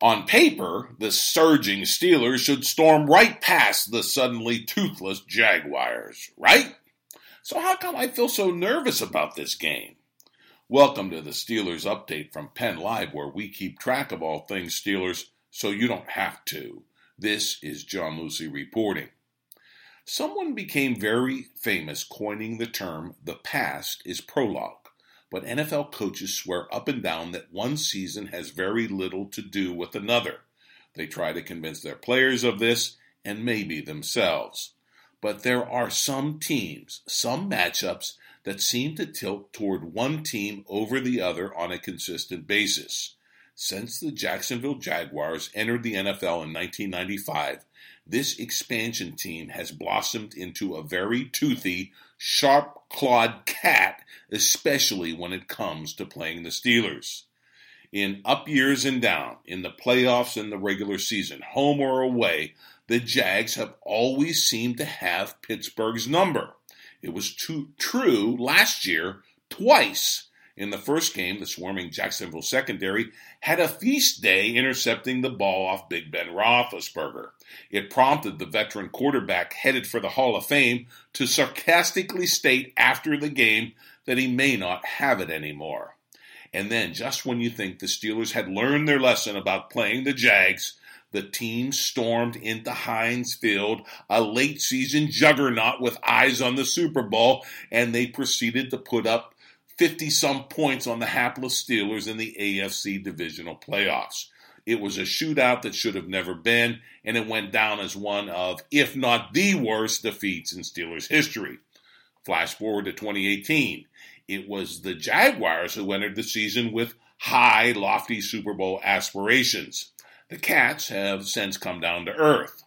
On paper, the surging Steelers should storm right past the suddenly toothless Jaguars, right? So, how come I feel so nervous about this game? Welcome to the Steelers update from Penn Live, where we keep track of all things Steelers so you don't have to. This is John Luciew reporting. Someone became very famous coining the term the past is prologue, but NFL coaches swear up and down that one season has very little to do with another. They try to convince their players of this and maybe themselves. But there are some teams, some matchups that seem to tilt toward one team over the other on a consistent basis. Since the Jacksonville Jaguars entered the NFL in 1995, this expansion team has blossomed into a very toothy, sharp clawed cat, especially when it comes to playing the Steelers. In up years and down, in the playoffs and the regular season, home or away, the Jags have always seemed to have Pittsburgh's number. It was too, true last year twice. In the first game, the swarming Jacksonville secondary had a feast day intercepting the ball off Big Ben Roethlisberger. It prompted the veteran quarterback headed for the Hall of Fame to sarcastically state after the game that he may not have it anymore. And then, just when you think the Steelers had learned their lesson about playing the Jags, the team stormed into Heinz Field, a late season juggernaut with eyes on the Super Bowl, and they proceeded to put up 50 some points on the hapless Steelers in the AFC divisional playoffs. It was a shootout that should have never been, and it went down as one of, if not the worst, defeats in Steelers history. Flash forward to 2018. It was the Jaguars who entered the season with high, lofty Super Bowl aspirations. The Cats have since come down to earth.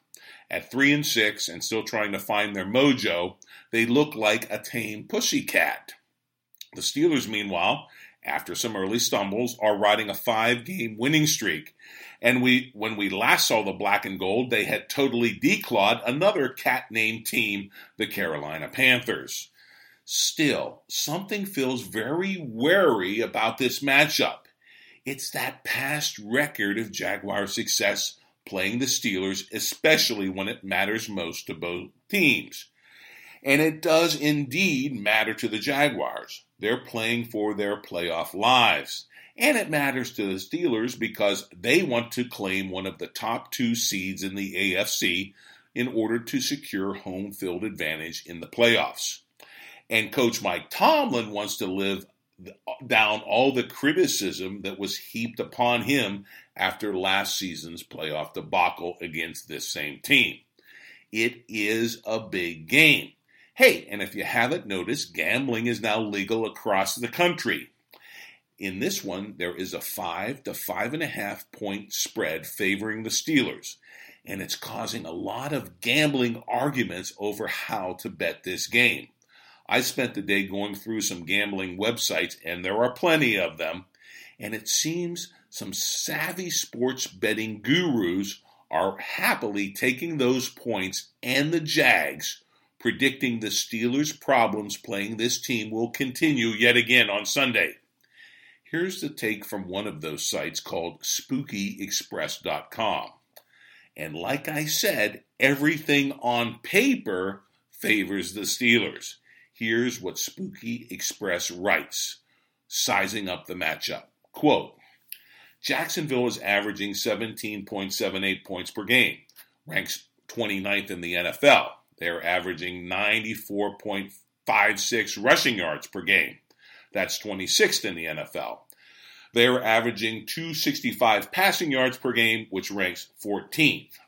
At three and six and still trying to find their mojo, they look like a tame pussycat. The Steelers, meanwhile, after some early stumbles, are riding a five-game winning streak. And we, when we last saw the black and gold, they had totally declawed another cat-named team, the Carolina Panthers. Still, something feels very wary about this matchup. It's that past record of Jaguar success playing the Steelers, especially when it matters most to both teams. And it does indeed matter to the Jaguars. They're playing for their playoff lives. And it matters to the Steelers because they want to claim one of the top two seeds in the AFC in order to secure home field advantage in the playoffs. And Coach Mike Tomlin wants to live down all the criticism that was heaped upon him after last season's playoff debacle against this same team. It is a big game. Hey, and if you haven't noticed, gambling is now legal across the country. In this one, there is a five to five and a half point spread favoring the Steelers, and it's causing a lot of gambling arguments over how to bet this game. I spent the day going through some gambling websites, and there are plenty of them. And it seems some savvy sports betting gurus are happily taking those points and the Jags, predicting the Steelers' problems playing this team will continue yet again on Sunday. Here's the take from one of those sites called SpookyExpress.com. And like I said, everything on paper favors the Steelers. Here's what Spooky Express writes, sizing up the matchup. Quote, Jacksonville is averaging 17.78 points per game, ranks 29th in the NFL. They're averaging 94.56 rushing yards per game. That's 26th in the NFL. They're averaging 265 passing yards per game, which ranks 14th.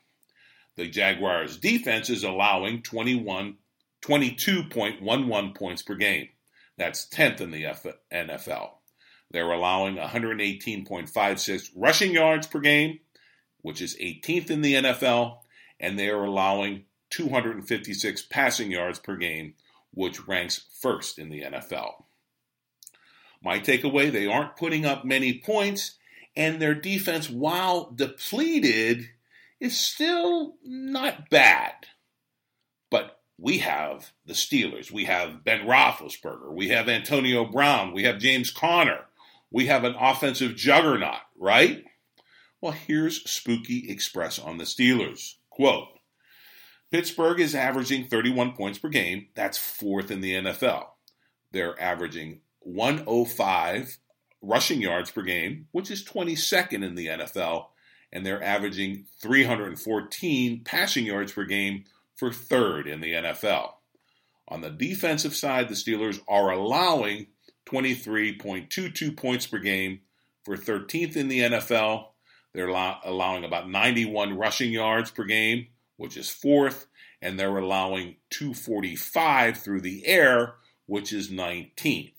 The Jaguars' defense is allowing 21 22.11 points per game. That's 10th in the NFL. They're allowing 118.56 rushing yards per game, which is 18th in the NFL, and they are allowing 256 passing yards per game, which ranks first in the NFL. My takeaway they aren't putting up many points, and their defense, while depleted, is still not bad. But we have the Steelers. We have Ben Roethlisberger. We have Antonio Brown. We have James Conner. We have an offensive juggernaut, right? Well, here's Spooky Express on the Steelers. Quote Pittsburgh is averaging 31 points per game. That's fourth in the NFL. They're averaging 105 rushing yards per game, which is 22nd in the NFL. And they're averaging 314 passing yards per game for third in the NFL. On the defensive side, the Steelers are allowing 23.22 points per game for 13th in the NFL. They're allowing about 91 rushing yards per game, which is fourth, and they're allowing 245 through the air, which is 19th.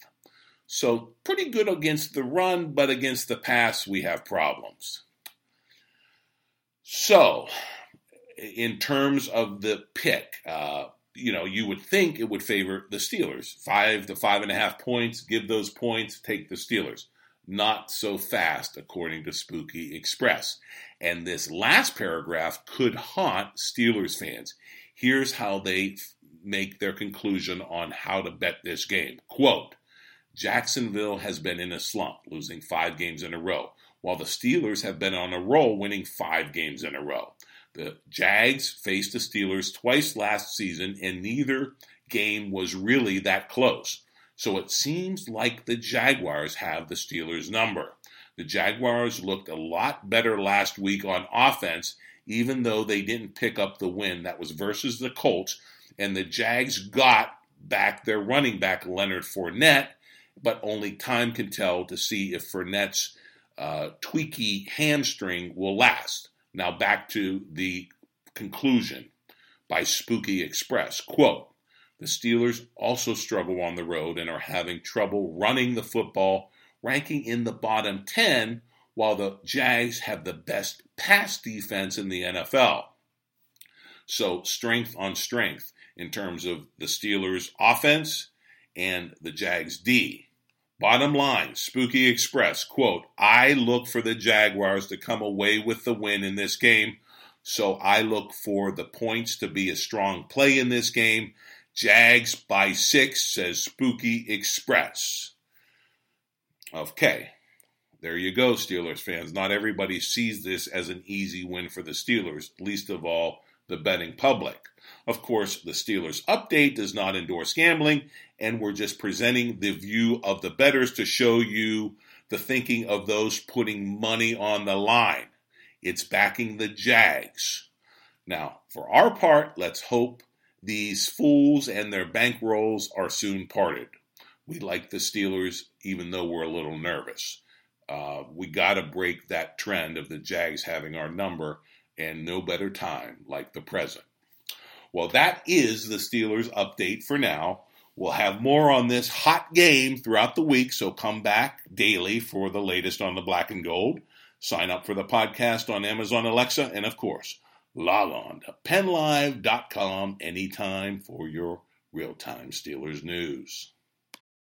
So, pretty good against the run, but against the pass, we have problems. So, in terms of the pick, uh, you know, you would think it would favor the Steelers. Five to five and a half points, give those points, take the Steelers. Not so fast, according to Spooky Express. And this last paragraph could haunt Steelers fans. Here's how they make their conclusion on how to bet this game. Quote Jacksonville has been in a slump, losing five games in a row, while the Steelers have been on a roll, winning five games in a row. The Jags faced the Steelers twice last season, and neither game was really that close. So it seems like the Jaguars have the Steelers' number. The Jaguars looked a lot better last week on offense, even though they didn't pick up the win. That was versus the Colts, and the Jags got back their running back, Leonard Fournette, but only time can tell to see if Fournette's uh, tweaky hamstring will last. Now back to the conclusion by Spooky Express. Quote, the Steelers also struggle on the road and are having trouble running the football, ranking in the bottom 10, while the Jags have the best pass defense in the NFL. So, strength on strength in terms of the Steelers' offense and the Jags' D. Bottom line, Spooky Express, quote, I look for the Jaguars to come away with the win in this game. So I look for the points to be a strong play in this game. Jags by six, says Spooky Express. Okay, there you go, Steelers fans. Not everybody sees this as an easy win for the Steelers, least of all the betting public. Of course, the Steelers update does not endorse gambling, and we're just presenting the view of the bettors to show you the thinking of those putting money on the line. It's backing the Jags. Now, for our part, let's hope these fools and their bankrolls are soon parted. We like the Steelers, even though we're a little nervous. Uh, we got to break that trend of the Jags having our number, and no better time like the present. Well, that is the Steelers update for now. We'll have more on this hot game throughout the week, so come back daily for the latest on the black and gold. Sign up for the podcast on Amazon Alexa, and of course, log on to pennlive.com anytime for your real time Steelers news.